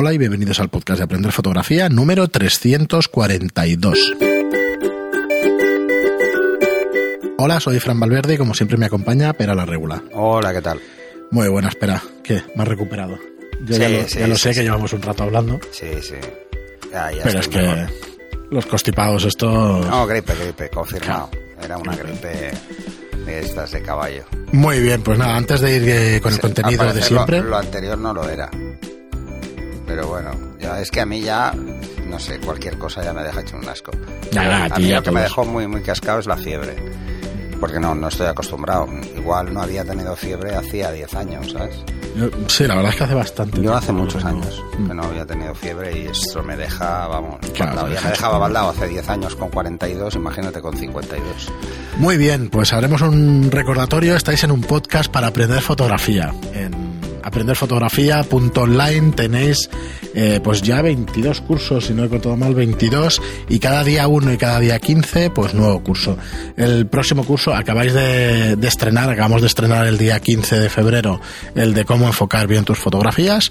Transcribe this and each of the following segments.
Hola y bienvenidos al podcast de Aprender Fotografía número 342. Hola, soy Fran Valverde y como siempre me acompaña Pera la Regula. Hola, ¿qué tal? Muy buena, espera, ¿qué? ¿Me has recuperado? Yo ya lo, sí, ya lo sí, sé que llevamos un rato hablando, Sí, sí. Ya, ya pero es que mejor. los constipados estos... No, gripe, gripe, confirmado. Era una gripe de estas de caballo. Muy bien, pues nada, antes de ir eh, con el contenido de siempre... Lo, lo anterior no lo era. Pero bueno, ya es que a mí ya, no sé, cualquier cosa ya me deja hecho un asco. Ya, ya, a mí lo que me dejó muy, muy cascado es la fiebre. Porque no, no estoy acostumbrado. Igual no había tenido fiebre hacía 10 años, ¿sabes? Yo- sí, la verdad es que hace bastante. Yo hace muchos años que no había tenido fiebre y esto me deja, vamos, Claro, ya me dejaba baldado hace 10 años con 42, imagínate con 52. Muy bien, pues haremos un recordatorio. Estáis en un podcast para aprender fotografía. En aprenderfotografía.online tenéis eh, pues ya 22 cursos, si no he contado mal, 22 y cada día uno y cada día 15, pues nuevo curso. El próximo curso acabáis de, de estrenar, acabamos de estrenar el día 15 de febrero el de cómo enfocar bien tus fotografías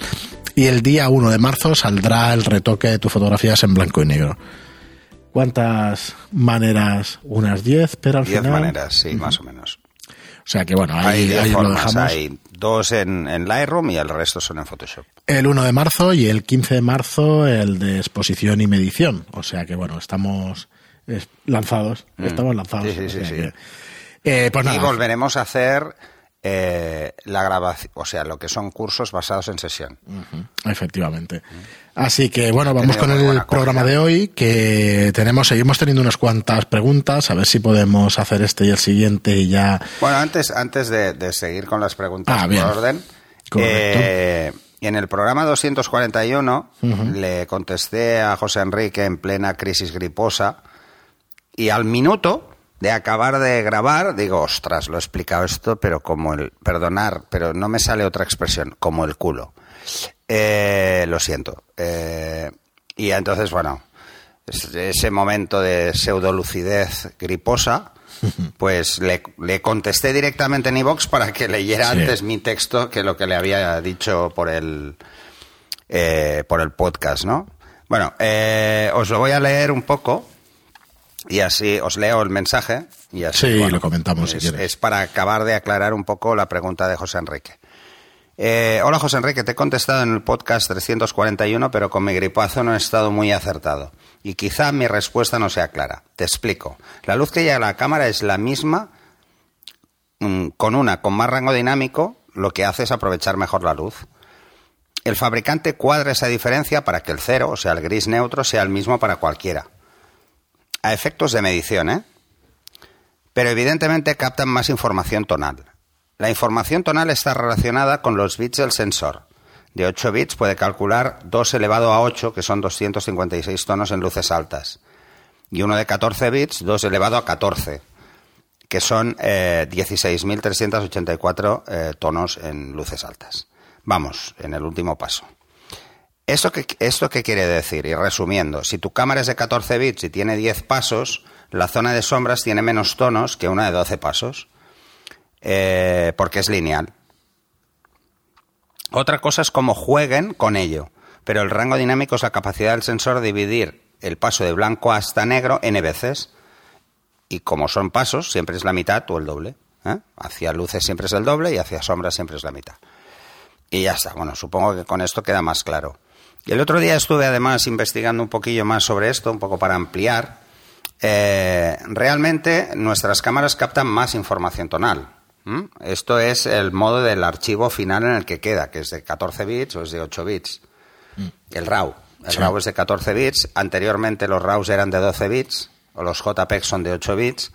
y el día 1 de marzo saldrá el retoque de tus fotografías en blanco y negro. ¿Cuántas maneras? Unas 10, pero al 10 final. maneras, sí, más o menos. O sea que bueno, Hay ahí, 10 ahí lo formas, dejamos. hay dos en, en Lightroom y el resto son en Photoshop. El 1 de marzo y el 15 de marzo el de exposición y medición. O sea que bueno, estamos es- lanzados. Estamos lanzados. Mm. Sí, sí, o sea sí. que, eh, pues y nada. volveremos a hacer eh, la grabación, o sea, lo que son cursos basados en sesión. Efectivamente. Así que bueno, vamos con el programa de hoy, que tenemos, seguimos teniendo unas cuantas preguntas, a ver si podemos hacer este y el siguiente y ya. Bueno, antes, antes de, de seguir con las preguntas Ah, por orden, eh, en el programa 241 le contesté a José Enrique en plena crisis griposa y al minuto de acabar de grabar digo, ostras, lo he explicado esto, pero como el, perdonar, pero no me sale otra expresión, como el culo. Eh, lo siento. Eh, y entonces, bueno, es- ese momento de pseudolucidez griposa, pues le, le contesté directamente en iVox para que leyera Sí. antes mi texto que lo que le había dicho por el, eh, por el podcast, ¿no? Bueno, eh, os lo voy a leer un poco y así os leo el mensaje y así Sí, lo comentamos, si es, quieres. es para acabar de aclarar un poco la pregunta de José Enrique. Eh, hola José Enrique, te he contestado en el podcast 341, pero con mi gripazo no he estado muy acertado. Y quizá mi respuesta no sea clara. Te explico. La luz que llega a la cámara es la misma mm, con una con más rango dinámico, lo que hace es aprovechar mejor la luz. El fabricante cuadra esa diferencia para que el cero, o sea, el gris neutro, sea el mismo para cualquiera. A efectos de medición, ¿eh? Pero evidentemente captan más información tonal. La información tonal está relacionada con los bits del sensor. De 8 bits puede calcular 2 elevado a 8, que son 256 tonos en luces altas. Y uno de 14 bits, 2 elevado a 14, que son eh, 16.384 eh, tonos en luces altas. Vamos, en el último paso. ¿Esto qué, ¿Esto qué quiere decir? Y resumiendo, si tu cámara es de 14 bits y tiene 10 pasos, la zona de sombras tiene menos tonos que una de 12 pasos, eh, porque es lineal. Otra cosa es cómo jueguen con ello, pero el rango dinámico es la capacidad del sensor de dividir el paso de blanco hasta negro n veces, y como son pasos, siempre es la mitad o el doble. ¿eh? Hacia luces siempre es el doble y hacia sombras siempre es la mitad. Y ya está. Bueno, supongo que con esto queda más claro. Y el otro día estuve además investigando un poquillo más sobre esto, un poco para ampliar. Eh, realmente nuestras cámaras captan más información tonal. Esto es el modo del archivo final en el que queda, que es de 14 bits o es de 8 bits. El RAW. El Sí. RAW es de 14 bits. Anteriormente los RAWs eran de 12 bits, o los JPEG son de 8 bits.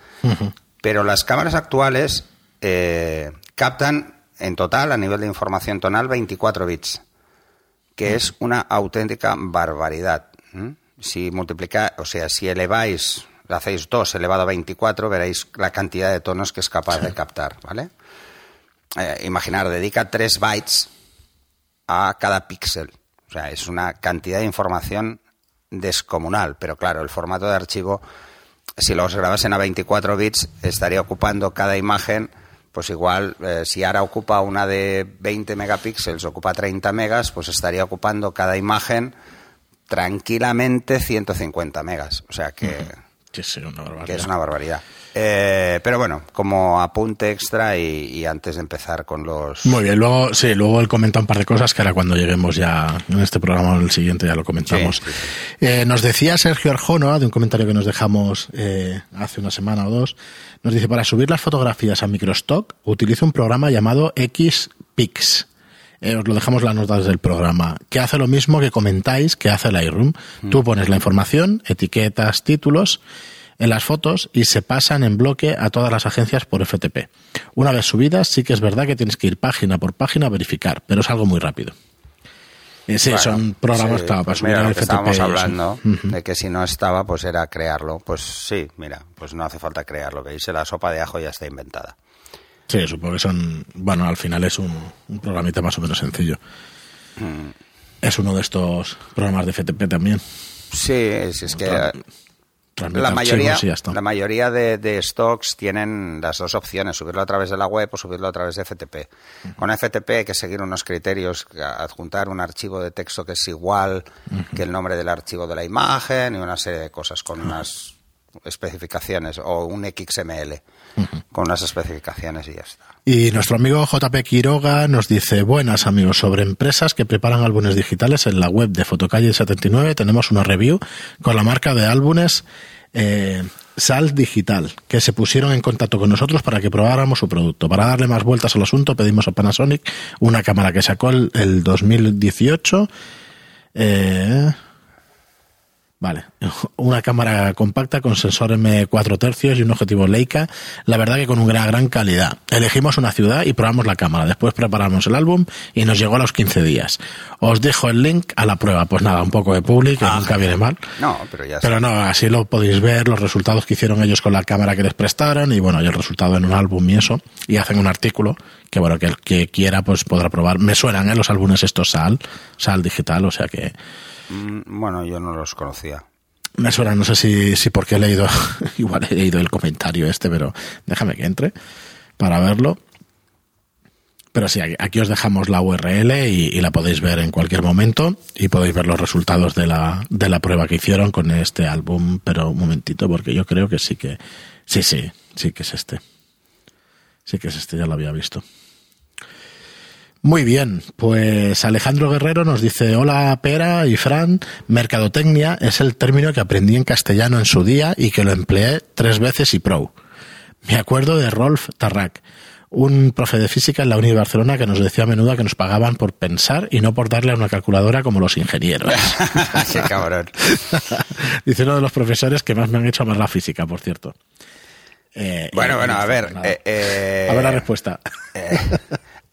Pero las cámaras actuales eh, captan en total, a nivel de información tonal, 24 bits, que es una auténtica barbaridad. Si multiplica, o sea, si eleváis, hacéis 2 elevado a 24, veréis la cantidad de tonos que es capaz de captar, ¿vale? Eh, imaginar, dedica 3 bytes a cada píxel. O sea, es una cantidad de información descomunal, pero claro, el formato de archivo, si los grabasen a 24 bits, estaría ocupando cada imagen pues igual eh, si ahora ocupa una de 20 megapíxeles, ocupa 30 megas, pues estaría ocupando cada imagen tranquilamente 150 megas. O sea que, Sí, sí, una barbaridad. que es una barbaridad. Eh, pero bueno, como apunte extra y, y antes de empezar con los... Muy bien, luego, sí, luego él comenta un par de cosas que ahora cuando lleguemos ya en este programa o en el siguiente ya lo comentamos. Sí, sí, Eh, nos decía Sergio Arjona, de un comentario que nos dejamos eh, hace una semana o dos, nos dice, para subir las fotografías a microstock, utilizo un programa llamado XPix. Eh, os lo dejamos las notas del programa, que hace lo mismo que comentáis que hace Lightroom. Tú pones la información, etiquetas, títulos en las fotos y se pasan en bloque a todas las agencias por FTP. Una vez subidas, sí que es verdad que tienes que ir página por página a verificar, pero es algo muy rápido. Eh, sí, Bueno, son programas sí, para pues subir mira, que FTP. estábamos y eso. hablando de que si no estaba, pues era crearlo. Pues sí, mira, pues no hace falta crearlo. Veis, la sopa de ajo ya está inventada. Sí, supongo que son. Bueno, al final es un, un programita más o menos sencillo. Mm. Es uno de estos programas de FTP también. Sí, es que Tra- transmite la mayoría, archivos y ya está. la mayoría de, de stocks tienen las dos opciones, subirlo a través de la web o subirlo a través de FTP. Con FTP hay que seguir unos criterios, adjuntar un archivo de texto que es igual que el nombre del archivo de la imagen y una serie de cosas con unas especificaciones o un XML con unas especificaciones y ya está. Y nuestro amigo JP Quiroga nos dice, buenas amigos, sobre empresas que preparan álbumes digitales en la web de Fotocalle 79 tenemos una review con la marca de álbumes eh, Sal Digital, que se pusieron en contacto con nosotros para que probáramos su producto. Para darle más vueltas al asunto pedimos a Panasonic una cámara que sacó el, el 2018. Eh, Vale, una cámara compacta con sensor M4 tercios y un objetivo Leica, la verdad que con una gran calidad. Elegimos una ciudad y probamos la cámara, después preparamos el álbum y nos llegó a los 15 días. Os dejo el link a la prueba, pues nada, un poco de public, que Ah, nunca viene mal. No, pero ya. Pero no, así lo podéis ver, los resultados que hicieron ellos con la cámara que les prestaron y bueno, y el resultado en un álbum y eso. Y hacen un artículo que bueno, que el que quiera pues podrá probar. Me suenan ¿eh? los álbumes estos SAL, SAL digital, o sea que Bueno, yo no los conocía. me suena, no sé si, si porque he leído, igual he leído el comentario este, pero déjame que entre para verlo. Pero sí, aquí, aquí os dejamos la URL y, y la podéis ver en cualquier momento y podéis ver los resultados de la, de la prueba que hicieron con este álbum. Pero un momentito, porque yo creo que sí que, sí, sí, sí que es este. Sí que es este, ya lo había visto. Muy bien, pues Alejandro Guerrero nos dice, hola Pera y Fran, mercadotecnia es el término que aprendí en castellano en su día y que lo empleé tres veces y pro. Me acuerdo de Rolf Tarrac, un profe de física en la Uni de Barcelona que nos decía a menudo que nos pagaban por pensar y no por darle a una calculadora como los ingenieros. Qué cabrón. dice uno de los profesores que más me han hecho amar la física, por cierto. Eh, Bueno, eh, bueno, a ver. eh, eh, a ver la respuesta.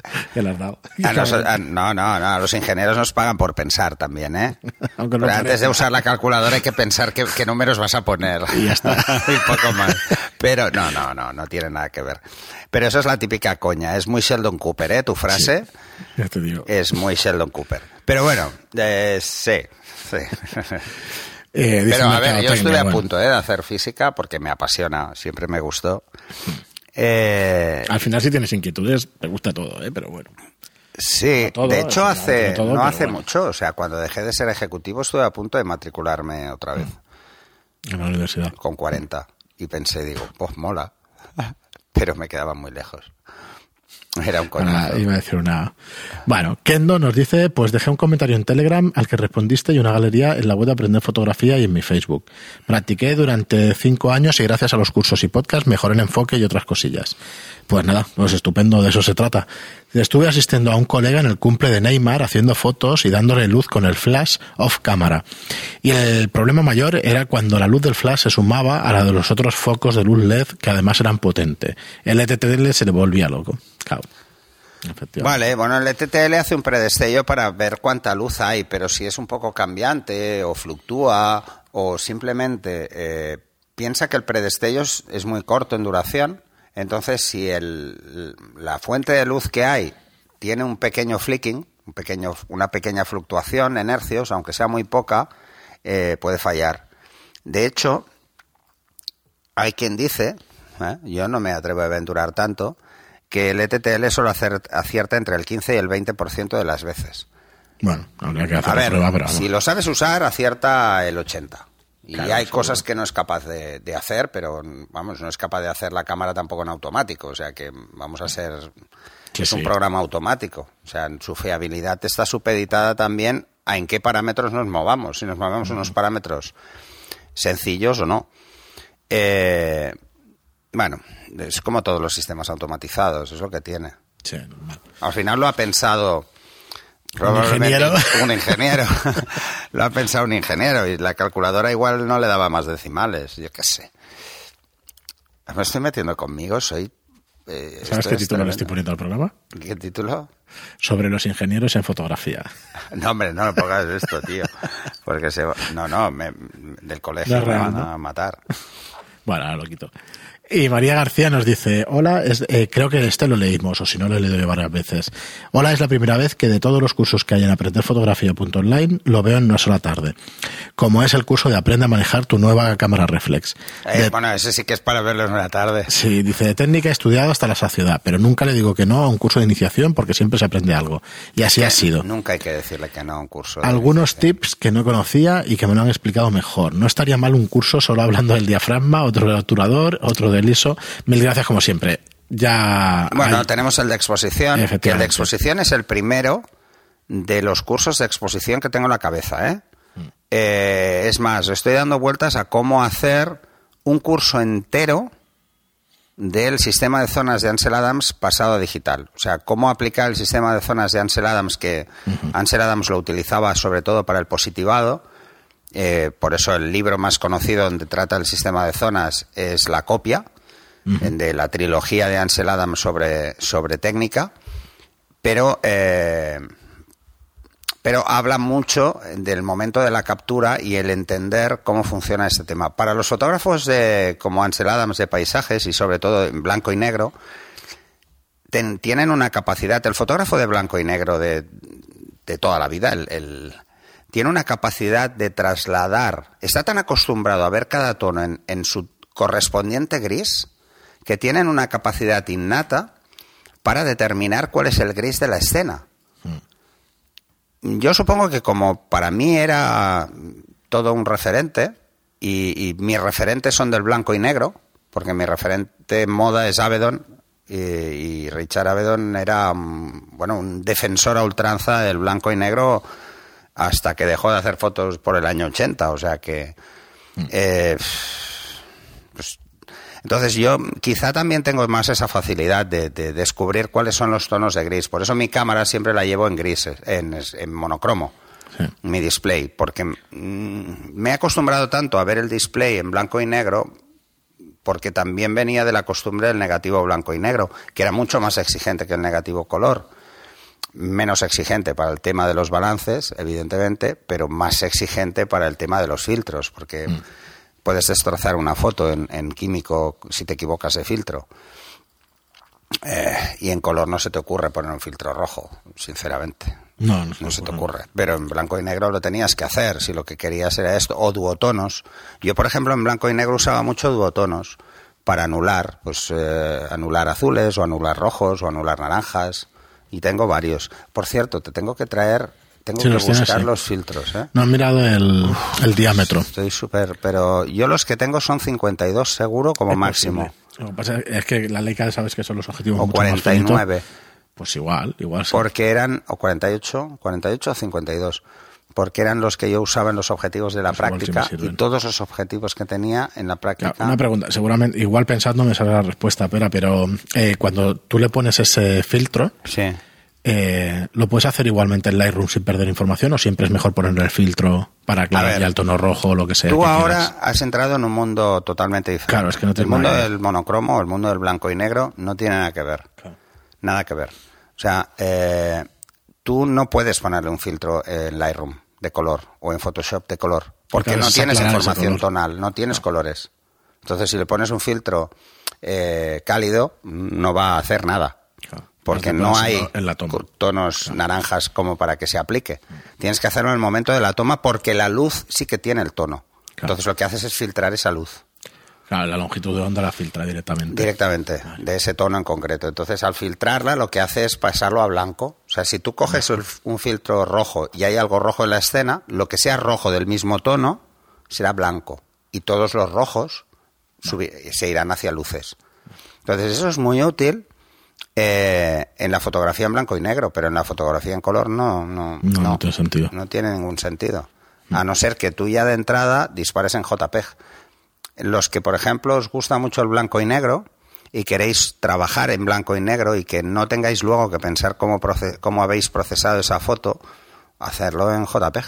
que dado. a a- no, no, no, los ingenieros nos pagan por pensar también, ¿eh? Aunque no Pero antes de usar la calculadora hay que pensar qué, qué números vas a poner. Y ya está. y poco más. Pero no, no, no, no tiene nada que ver. Pero eso es la típica coña. Es muy Sheldon Cooper, ¿eh? Tu frase Ya te digo. es muy Sheldon Cooper. Pero bueno, eh, sí, sí. Eh, Pero a ver, yo estuve a punto ¿eh? de hacer física porque me apasiona, siempre me gustó. Eh, Al final, si tienes inquietudes, te gusta todo, ¿eh? pero bueno. Sí, todo, de hecho hace no todo, no pero hace bueno. mucho, o sea, cuando dejé de ser ejecutivo estuve a punto de matricularme otra vez En la universidad. con 40 y pensé, digo, pues mola, pero me quedaba muy lejos. Era un Ah, coñazo. iba a decir una. Bueno, Kendo nos dice: Pues dejé un comentario en Telegram al que respondiste y una galería en la web de Aprender Fotografía y en mi Facebook. Practiqué durante cinco años y gracias a los cursos y podcasts mejoré el enfoque y otras cosillas. Pues nada, pues estupendo, de eso se trata. Estuve asistiendo a un colega en el cumple de Neymar haciendo fotos y dándole luz con el flash off cámara. Y el problema mayor era cuando la luz del flash se sumaba a la de los otros focos de luz LED que además eran potentes. El ETTL se le volvía loco. Claro. Vale, bueno, el ETTL hace un predestello para ver cuánta luz hay, pero si es un poco cambiante o fluctúa o simplemente eh, piensa que el predestello es, es muy corto en duración, entonces si el, la fuente de luz que hay tiene un pequeño flicking, un pequeño, una pequeña fluctuación en hercios, aunque sea muy poca, eh, puede fallar. De hecho, hay quien dice, ¿eh? yo no me atrevo a aventurar tanto, que el ETTL solo acierta entre el 15 y el 20% de las veces. Bueno, habría que hacer A ver, prueba, pero si lo sabes usar, acierta el 80. Y Claro, hay seguro. cosas que no es capaz de, de hacer, pero vamos, no es capaz de hacer la cámara tampoco en automático. O sea que vamos a ser. Es un programa automático. O sea, su fiabilidad está supeditada también a en qué parámetros nos movamos. Si nos movemos unos parámetros sencillos o no. Eh, bueno, es como todos los sistemas automatizados, es lo que tiene. Sí, normal. Al final lo ha pensado probablemente ingeniero. un ingeniero. lo ha pensado un ingeniero y la calculadora igual no le daba más decimales, yo qué sé. Me estoy metiendo conmigo, soy... eh, ¿Sabes qué título le estoy poniendo al programa? ¿Qué título? Sobre los ingenieros en fotografía. No, hombre, no me pongas esto, tío. Porque se va- No, no, me- del colegio No me real, van ¿no? a matar. Bueno, ahora lo quito. Y María García nos dice, hola, es- eh, creo que este lo leímos, o si no lo he leído varias veces. Hola, es la primera vez que de todos los cursos que hay en aprenderfotografía.online lo veo en una sola tarde. Como es el curso de Aprende a manejar tu nueva cámara reflex. Eh, De- bueno, ese sí que es para verlo en una tarde. Sí, dice, de técnica he estudiado hasta la saciedad, pero nunca le digo que no a un curso de iniciación porque siempre se aprende algo. Y así ha sido. Nunca hay que decirle que no a un curso. de Algunos iniciación. tips que no conocía y que me lo han explicado mejor. No estaría mal un curso solo hablando del diafragma, otro del obturador, otro del Mil gracias como siempre. Ya. Bueno, hay- tenemos el de exposición, que el de exposición es el primero de los cursos de exposición que tengo en la cabeza. ¿eh? Mm. Eh, es más, estoy dando vueltas a cómo hacer un curso entero del sistema de zonas de Ansel Adams pasado a digital. O sea, cómo aplicar el sistema de zonas de Ansel Adams, que Ansel Adams lo utilizaba sobre todo para el positivado. Eh, por eso el libro más conocido donde trata el sistema de zonas es La copia, de la trilogía de Ansel Adams sobre, sobre técnica. Pero, eh, pero habla mucho del momento de la captura y el entender cómo funciona este tema. Para los fotógrafos de, como Ansel Adams de paisajes y sobre todo en blanco y negro, ten- tienen una capacidad, el fotógrafo de blanco y negro de, de toda la vida, el, el- tiene una capacidad de trasladar, está tan acostumbrado a ver cada tono en, en su correspondiente gris, que tienen una capacidad innata para determinar cuál es el gris de la escena. Yo supongo que como para mí era todo un referente, y, mis referentes son del blanco y negro, porque mi referente en moda es Avedon, y, y Richard Avedon era mm, bueno un defensor a ultranza del blanco y negro hasta que dejó de hacer fotos por el año 80, o sea que... eh, pues, entonces yo quizá también tengo más esa facilidad de, de descubrir cuáles son los tonos de gris. Por eso mi cámara siempre la llevo en gris, en, en monocromo, Sí. mi display, porque mm, me he acostumbrado tanto a ver el display en blanco y negro, porque también venía de la costumbre del negativo blanco y negro, que era mucho más exigente que el negativo color. Menos exigente para el tema de los balances, evidentemente, pero más exigente para el tema de los filtros, porque puedes destrozar una foto en, en químico si te equivocas de filtro. Eh, y en color no se te ocurre poner un filtro rojo, sinceramente. No, no, No se te ocurre. Pero en blanco y negro lo tenías que hacer si lo que querías era esto. O duotonos. Yo, por ejemplo, en blanco y negro usaba mucho duotonos para anular. Pues eh, anular azules o anular rojos o anular naranjas. Y tengo varios. Por cierto, te tengo que traer... Tengo Sí, que los tienes, buscar sí. los filtros, ¿eh? No han mirado el, el diámetro. Estoy súper... Pero yo los que tengo son 52 seguro como máximo. Lo que pasa es que la Leica sabes que son los objetivos O mucho más finitos. 49. Pues igual, igual sí. Porque eran... O 48, 48 o 52. Porque eran los que yo usaba en los objetivos de la Pues sí práctica. y todos los objetivos que tenía en la práctica... Una pregunta, seguramente, igual pensando me sale la respuesta, pero, pero eh, cuando tú le pones ese filtro, Sí. eh, ¿lo puedes hacer igualmente en Lightroom sin perder información o siempre es mejor ponerle el filtro para aclarar ver, ya el tono rojo o lo que sea? Tú que ahora quieras? has entrado en un mundo totalmente diferente. Claro, es que no El mundo idea. del monocromo, el mundo del blanco y negro, no tiene nada que ver. Claro. Nada que ver. O sea, eh, tú no puedes ponerle un filtro en Lightroom de color o en Photoshop de color, porque no tienes información tonal, no tienes colores. Entonces, si le pones un filtro eh, cálido, no va a hacer nada. Claro. Porque no hay en la toma. tonos naranjas como para que se aplique. Tienes que hacerlo en el momento de la toma porque la luz sí que tiene el tono. Entonces lo que haces es filtrar esa luz. Claro, la longitud de onda la filtra directamente. Directamente, de ese tono en concreto. Entonces, al filtrarla, lo que hace es pasarlo a blanco. O sea, si tú coges el- un filtro rojo y hay algo rojo en la escena, lo que sea rojo del mismo tono será blanco. Y todos los rojos se irán hacia luces. Entonces, eso es muy útil eh, en la fotografía en blanco y negro, pero en la fotografía en color no, no, No, no tiene sentido. no tiene ningún sentido. A no ser que tú ya de entrada dispares en JPEG. Los que, por ejemplo, os gusta mucho el blanco y negro y queréis trabajar en blanco y negro y que no tengáis luego que pensar cómo, cómo habéis procesado esa foto, hacerlo en JPEG.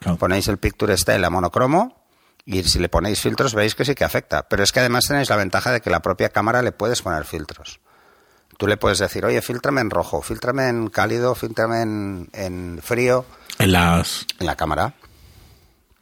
Claro. Ponéis el Picture Style a monocromo y si le ponéis filtros veis que sí que afecta. Pero es que además tenéis la ventaja de que la propia cámara le puedes poner filtros. Tú le puedes decir, oye, filtrame en rojo, filtrame en cálido, filtrame en, en frío, En las. en la cámara.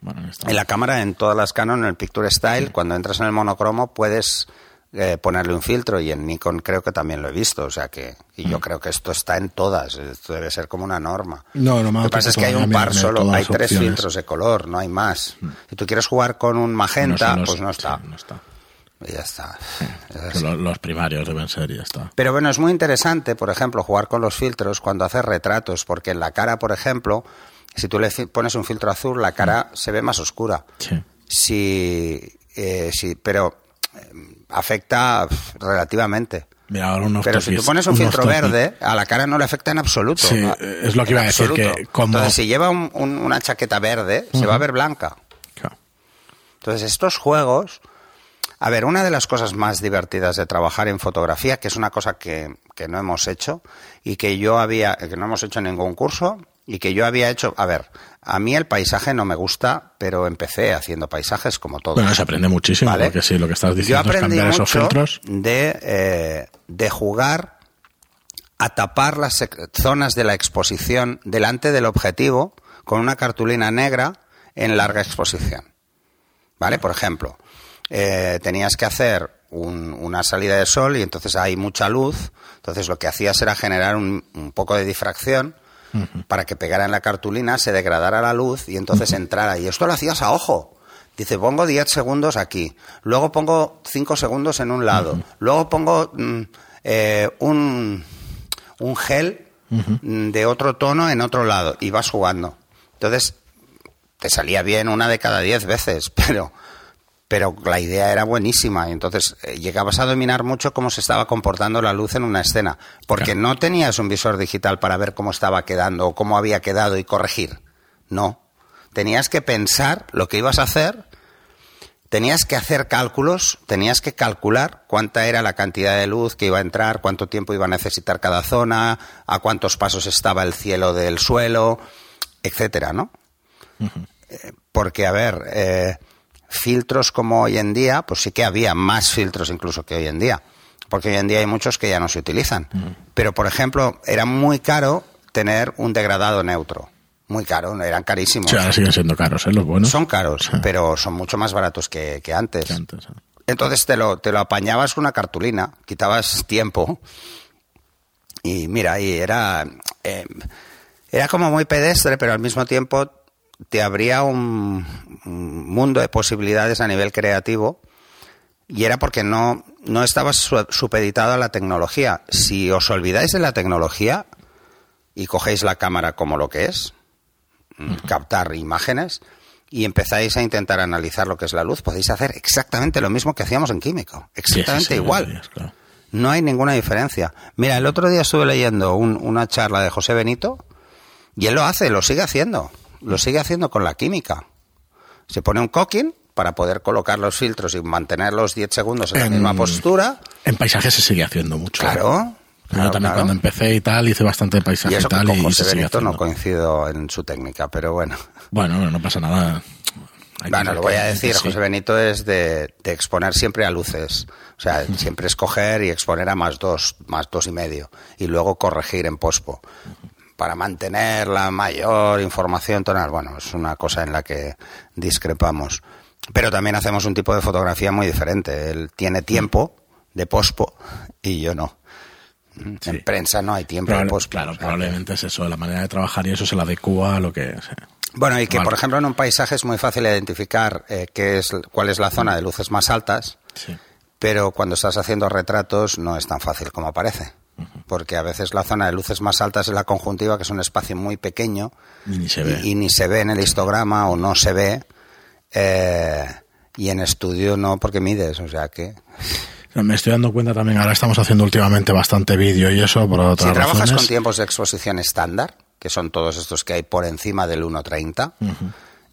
Bueno, en la cámara, en todas las Canon, en el Picture Style, cuando entras en el monocromo puedes eh, ponerle un filtro y en Nikon creo que también lo he visto, o sea que y Mm. yo creo que esto está en todas, esto debe ser como una norma. No, no Lo que pasa es que hay un par solo, hay tres opciones. Mm. filtros de color, no hay más. Si tú quieres jugar con un magenta, los- pues no está. sí, no está. Y ya está. Es Que así. lo- los primarios deben ser y ya está. Pero bueno, es muy interesante, por ejemplo, jugar con los filtros cuando haces retratos, porque en la cara, por ejemplo, si tú le pones un filtro azul, la cara se ve más oscura. Sí. si, eh, sí, pero eh, afecta relativamente. Mira, ahora unos Pero si tú pones un filtro verde, a la cara no le afecta en absoluto. Sí, A- es lo que iba en a decir, que como- Entonces, si lleva un- un- una chaqueta verde, se va a ver blanca. Claro. Entonces, estos juegos... A ver, una de las cosas más divertidas de trabajar en fotografía, que es una cosa que, que no hemos hecho y que yo había, que no hemos hecho en ningún curso y que yo había hecho, a ver, a mí el paisaje no me gusta, pero empecé haciendo paisajes como todos. Bueno, se aprende muchísimo, ¿Vale? porque sí, lo que estás Yo diciendo es aprendí cambiar esos filtros. de, eh, de jugar a tapar las zonas de la exposición delante del objetivo con una cartulina negra en larga exposición. ¿Vale? Por ejemplo, eh, tenías que hacer un- una salida de sol y entonces hay mucha luz. Entonces lo que hacías era generar un, un poco de difracción para que pegara en la cartulina, se degradara la luz y entonces entrara. Y esto lo hacías a ojo. Dice, pongo 10 segundos aquí, luego pongo 5 segundos en un lado, luego pongo mm, eh, un, un gel mm, de otro tono en otro lado y vas jugando. Entonces, te salía bien una de cada 10 veces, pero, pero la idea era buenísima y entonces eh, llegabas a dominar mucho cómo se estaba comportando la luz en una escena, porque Claro. no tenías un visor digital para ver cómo estaba quedando o cómo había quedado y corregir. No. Tenías que pensar lo que ibas a hacer, tenías que hacer cálculos, tenías que calcular cuánta era la cantidad de luz que iba a entrar, cuánto tiempo iba a necesitar cada zona, a cuántos pasos estaba el cielo del suelo, etcétera, ¿no? Eh, Porque, a ver, eh, filtros como hoy en día, pues sí que había más filtros incluso que hoy en día. Porque hoy en día hay muchos que ya no se utilizan. Pero, por ejemplo, era muy caro tener un degradado neutro. Muy caro, eran carísimos. Ahora siguen siendo caros, ¿eh? Los buenos. Son caros, Sí. pero son mucho más baratos que, que antes. Que antes, ¿eh? Entonces te lo, te lo apañabas con una cartulina, quitabas tiempo y mira, y era, eh, era como muy pedestre, pero al mismo tiempo te abría un, un mundo de posibilidades a nivel creativo y era porque no, no estabas su- supeditado a la tecnología. Si os olvidáis de la tecnología y cogéis la cámara como lo que es, mm, captar imágenes, y empezáis a intentar analizar lo que es la luz, podéis hacer exactamente lo mismo que hacíamos en químico. Sí, Exactamente sí, igual. claro. No hay ninguna diferencia. Mira, el otro día estuve leyendo un- una charla de José Benito y él lo hace, lo sigue haciendo. Lo sigue haciendo con la química. Se pone un cocking para poder colocar los filtros y mantenerlos 10 segundos en la misma postura. En paisajes se sigue haciendo mucho. ¿eh? Claro. Yo claro, también claro. cuando empecé y tal, hice bastante paisaje Y y, eso que tal, con y José se Benito no coincido en su técnica, pero bueno. Bueno, no, no pasa nada. Hay Bueno, lo voy a decir, sí. José Benito es de, de exponer siempre a luces. O sea, siempre escoger y exponer a más dos, más dos y medio. Y luego corregir en pospo. Para mantener la mayor información tonal. Bueno, es una cosa en la que discrepamos. Pero también hacemos un tipo de fotografía muy diferente. Él tiene tiempo de pospo y yo no. En prensa no hay tiempo de pospo. claro, O sea, probablemente es eso, la manera de trabajar y eso se la adecua a lo que... Bueno, y que Vale. por ejemplo en un paisaje es muy fácil identificar eh, qué es, cuál es la zona de luces más altas Sí. pero cuando estás haciendo retratos no es tan fácil como parece. Porque a veces la zona de luces más altas es la conjuntiva, que es un espacio muy pequeño Y ni se ve. y, y ni se ve en el histograma o no se ve. eh, y en estudio no, porque mides, o sea que... Me estoy dando cuenta también, ahora estamos haciendo últimamente bastante vídeo y eso por otras Si trabajas con tiempos de exposición estándar, que son todos estos que hay por encima del 1.30,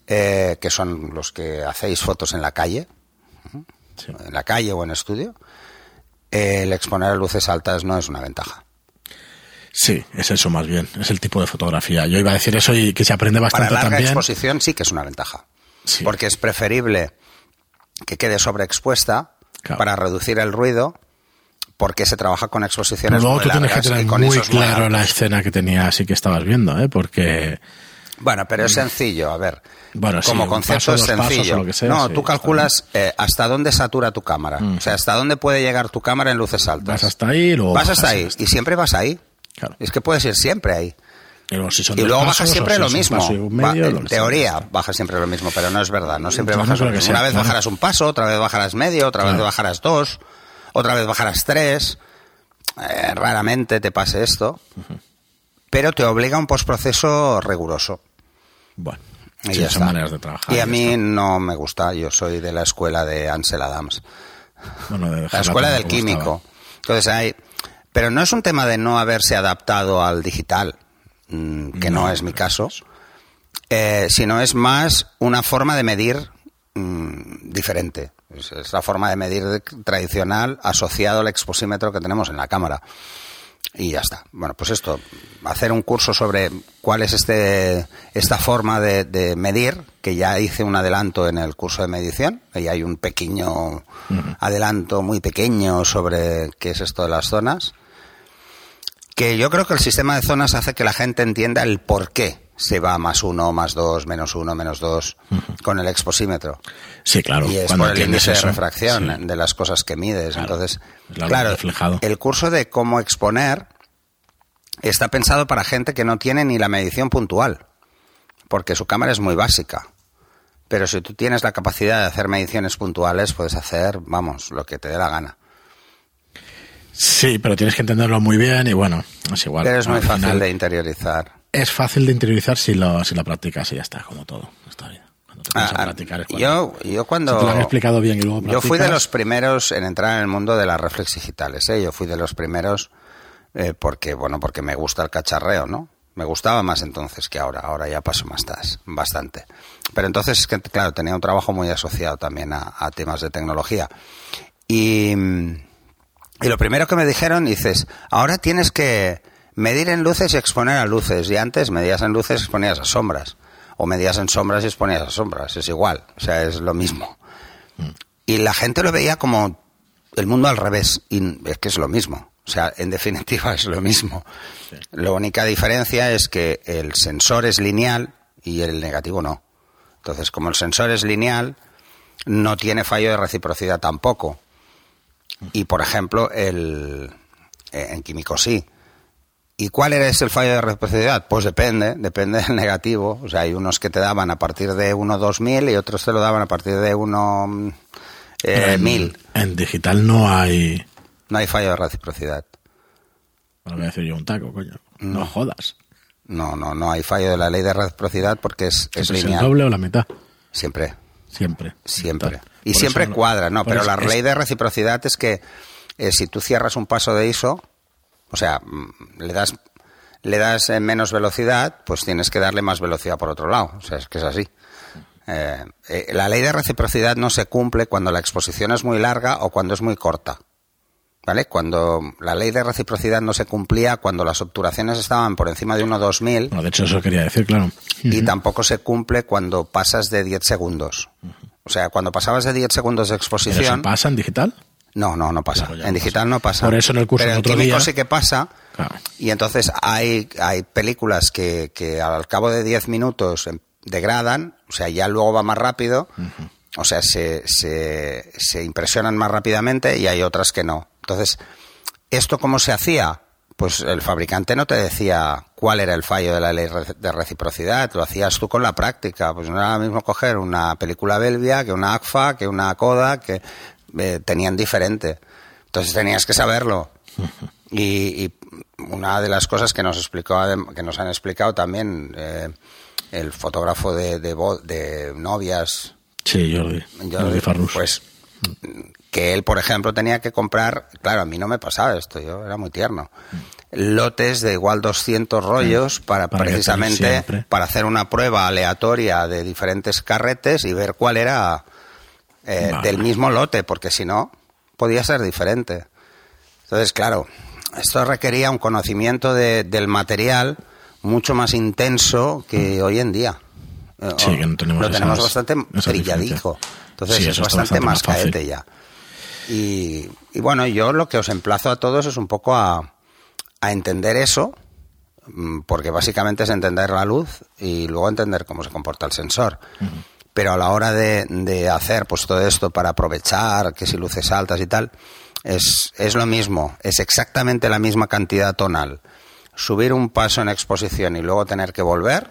eh, que son los que hacéis fotos en la calle, Sí. en la calle o en estudio, el exponer a luces altas no es una ventaja. Sí, es eso más bien, es el tipo de fotografía. Yo iba a decir eso y que se aprende Para bastante larga también. exposición sí que es una ventaja, Sí. porque es preferible que quede sobreexpuesta Claro. para reducir el ruido, porque se trabaja con Pero exposiciones luego muy tú tienes que y tener muy claro la escena que tenía así que estabas viendo, ¿eh? Porque Bueno, pero es sencillo, a ver. Mm. Bueno, como concepto paso, es pasos sencillo. sea, no, sí, tú calculas eh, hasta dónde satura tu cámara. Mm. O sea, hasta dónde puede llegar tu cámara en luces altas. vas hasta ahí luego Vas hasta ahí. Y siempre vas ahí. Claro. Es que puedes ir siempre ahí. Y luego, si Y luego pasos, o siempre si lo mismo. Va- en teoría bajas siempre lo mismo, pero no es verdad. No siempre bajas lo mismo. sea, Una vez bajarás un paso, otra vez bajarás medio, otra vez bajarás dos, otra vez bajarás tres. Eh, raramente te pase esto. Pero te obliga a un postproceso riguroso. Bueno, Y sí, ya son está. maneras de trabajar. Y a mí está. no me gusta, yo soy de la escuela de Ansel Adams, Bueno, de la escuela del químico. Entonces hay, pero no es un tema de no haberse adaptado al digital, mm, que no, No, es mi caso, eh, sino es más una forma de medir mm, diferente. Es, la forma de medir tradicional asociado al exposímetro que tenemos en la cámara. Y ya está. Bueno, pues esto, hacer un curso sobre cuál es este, esta forma de, de medir, que ya hice un adelanto en el curso de medición, y hay un pequeño adelanto muy pequeño sobre qué es esto de las zonas, que yo creo que el sistema de zonas hace que la gente entienda el por qué se va más uno, más dos, menos uno, menos dos con el exposímetro. Sí, claro. Y es por el índice de refracción sí. de las cosas que mides. Claro. Entonces, claro, reflejado. el curso de cómo exponer está pensado para gente que no tiene ni la medición puntual, porque su cámara es muy básica. Pero si tú tienes la capacidad de hacer mediciones puntuales, puedes hacer, vamos, lo que te dé la gana. Sí, pero tienes que entenderlo muy bien y bueno, es igual. Pero es muy fácil final, de interiorizar. Es fácil de interiorizar si lo, si lo practicas y ya está, como todo. en esta vida. Cuando te pones a Ah, practicar es cuando- yo, yo cuando... Si te lo han explicado bien y luego Yo fui de los primeros en entrar en el mundo de las reflex digitales, ¿eh? Yo fui de los primeros eh, porque, bueno, porque me gusta el cacharreo, ¿no? Me gustaba más entonces que ahora. Ahora ya paso más tas, bastante. Pero entonces, es que, claro, tenía un trabajo muy asociado también a, a temas de tecnología. Y, y lo primero que me dijeron, dices, ahora tienes que medir en luces y exponer a luces. Y antes medías en luces y exponías a sombras. O medías en sombras y exponías a sombras. Es igual. O sea, es lo mismo. Y la gente lo veía como el mundo al revés. Y es que es lo mismo. O sea, en definitiva es lo mismo. La única diferencia es que el sensor es lineal y el negativo no. Entonces, como el sensor es lineal, no tiene fallo de reciprocidad tampoco. Y, por ejemplo, el, eh, en químico sí. ¿Y cuál es el fallo de reciprocidad? Pues depende, depende del negativo. O sea, hay unos que te daban a partir de 1 2000 y otros te lo daban a partir de 1 eh, en, 1000. En digital no hay. No hay fallo de reciprocidad. Bueno, voy a decir yo un taco, coño. No jodas. No, no, no hay fallo de la ley de reciprocidad porque es, es ¿Es el lineal. doble o la mitad? Siempre, Siempre. siempre. Y Por siempre cuadra, no, pero eso la es- ley de reciprocidad es que eh, si tú cierras un paso de ISO, o sea, mm, le das le das eh, menos velocidad, pues tienes que darle más velocidad por otro lado. O sea, es que es así. Eh, eh, la ley de reciprocidad no se cumple cuando la exposición es muy larga o cuando es muy corta. ¿Vale? Cuando la ley de reciprocidad no se cumplía, cuando las obturaciones estaban por encima de 1,2000, Bueno, de hecho, eso quería decir, claro. y tampoco se cumple cuando pasas de 10 segundos. O sea, cuando pasabas de 10 segundos de ¿Pero eso exposición... pasa en digital? No, no, no pasa. Claro, en digital pasa. no pasa. Por eso en el curso Pero en otro día- sí que pasa. Claro. Y entonces hay, hay películas que, que al cabo de 10 minutos em- degradan, o sea, ya luego va más rápido, o sea, se, se, se impresionan más rápidamente y hay otras que no. Entonces, ¿esto cómo se hacía? Pues el fabricante no te decía cuál era el fallo de la ley de reciprocidad, lo hacías tú con la práctica. Pues no era lo mismo coger una película Belvia que una ACFA, que una Coda, que eh, tenían diferente. Entonces tenías que saberlo. Y, una de las cosas que nos explicó, que nos han explicado también eh, el fotógrafo de, de, de, novias. Sí, Jordi. Jordi, Farrus. Pues que él, por ejemplo, tenía que comprar, claro, a mí no me pasaba esto, yo era muy tierno, lotes de igual 200 rollos para, precisamente para hacer una prueba aleatoria de diferentes carretes y ver cuál era eh, del mismo lote, porque si no, podía ser diferente. Entonces, claro, esto requería un conocimiento del material mucho más intenso que hoy en día. Sí, que no tenemos lo tenemos bastante brilladijo. Entonces es bastante, más caete ya. Y, bueno, yo lo que os emplazo a todos es un poco a, a entender eso, mm, porque básicamente es entender la luz y luego entender cómo se comporta el sensor pero a la hora de, hacer pues todo esto para aprovechar que si luces altas y tal, es, es lo mismo, es exactamente la misma cantidad tonal. Subir un paso en exposición y luego tener que volver,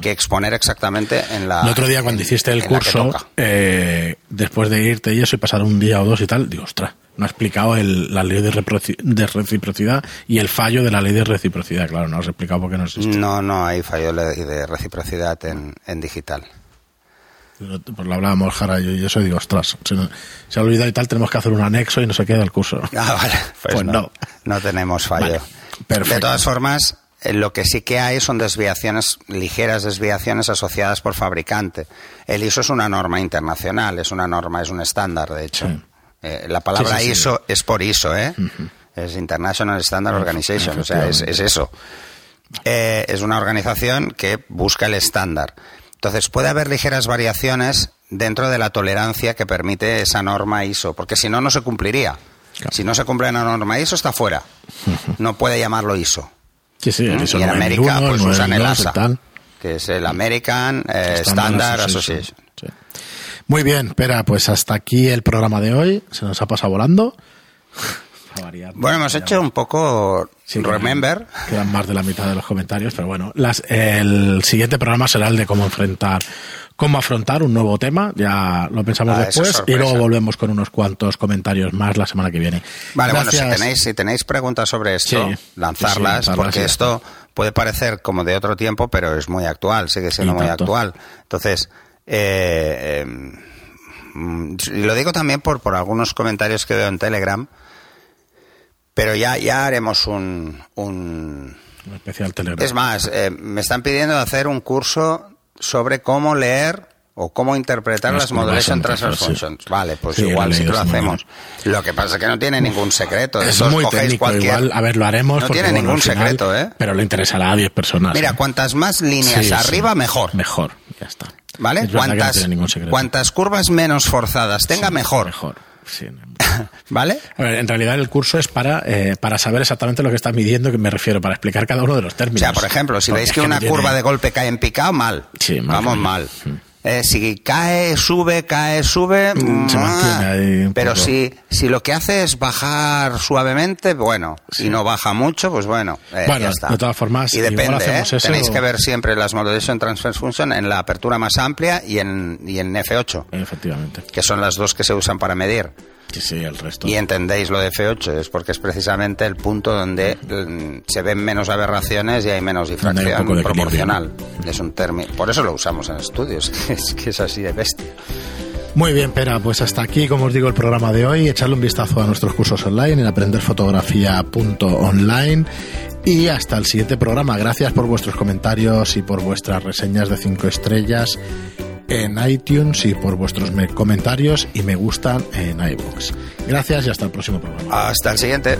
que exponer exactamente en la. El otro día, cuando hiciste el curso, eh, después de irte y eso y pasar un día o dos y tal, digo, ostras, no ha explicado la ley de, reciprocidad y el fallo de la ley de reciprocidad. Claro, no has explicado por qué no existe. No, no hay fallo de reciprocidad en, en digital. Pues lo hablábamos Jara y yo, eso digo, ostras, se, ha olvidado y tal, tenemos que hacer un anexo y no se queda el curso. Ah, vale, pues, pues no, no, tenemos fallo. de todas formas, lo que sí que hay son desviaciones, ligeras desviaciones asociadas por fabricante. El ISO es una norma internacional, es una norma, es un estándar, de hecho. Eh, la palabra ISO es por ISO, ¿eh? Es International Standard Organization, o sea, es, eso. Eh, es una organización que busca el estándar. Entonces, puede haber ligeras variaciones dentro de la tolerancia que permite esa norma ISO, porque si no, no se cumpliría. Si no se cumple la norma ISO, está fuera. No puede llamarlo ISO. Sí, sí, y en América pues usan el ASA, que es el American eh, Standard, Association. Muy bien, espera, pues hasta aquí el programa de hoy. Se nos ha pasado volando. bueno, hemos hecho un poco remember. Quedan más de la mitad de los comentarios, pero bueno, las, el siguiente programa será el de cómo enfrentar, cómo afrontar un nuevo tema. Ya lo pensamos ah, después y luego volvemos con unos cuantos comentarios más la semana que viene. Vale, bueno, si tenéis, si tenéis preguntas sobre esto, lanzarlas, porque esto puede parecer como de otro tiempo, pero es muy actual, sigue siendo muy actual. Entonces, eh, em, lo digo también por, por algunos comentarios que veo en Telegram pero ya, ya haremos un, un... especial Telegram. Es más, eh, me están pidiendo hacer un curso sobre cómo leer o cómo interpretar las, Modulation Transfer Functions. Vale, pues igual sí que lo hacemos. Lo que pasa es que no tiene ningún secreto. Es muy técnico, igual, a ver, lo haremos. No tiene ningún secreto, ¿eh? Pero le interesará a 10 personas. Mira, ¿eh? cuantas más líneas arriba, mejor. Mejor, ya está. ¿Vale? Cuantas, cuantas curvas menos forzadas tenga, mejor. Mejor. ¿Vale? en realidad el curso es para, eh, para saber exactamente lo que está midiendo, que me refiero, para explicar cada uno de los términos. O sea, por ejemplo, si veis que, una curva de golpe cae en picado, mal. Sí, Vamos mal. Mm. Eh, si cae, sube, cae, sube. Mm, ah, pero si, si lo que hace es bajar suavemente, bueno, si no baja mucho, pues bueno, eh, bueno de todas formas, y depende. ¿eh? Tenéis que ver siempre las Modulation Transfer Function en la apertura más amplia y en, y en F8. Efectivamente. Que son las dos que se usan para medir. Sí, el resto. Y entendéis lo de F8, es porque es precisamente el punto donde mm, se ven menos aberraciones y hay menos difracción proporcional. Es un término. Por eso lo usamos en estudios, es que es así de bestia. Muy bien, Pera, pues hasta aquí, como os digo, el programa de hoy. Echarle un vistazo a nuestros cursos online en aprenderfotografía.online. Y hasta el siguiente programa. Gracias por vuestros comentarios y por vuestras reseñas de 5 estrellas en iTunes y por vuestros comentarios y me gustan en iBooks. Gracias y hasta el próximo programa. Hasta el siguiente.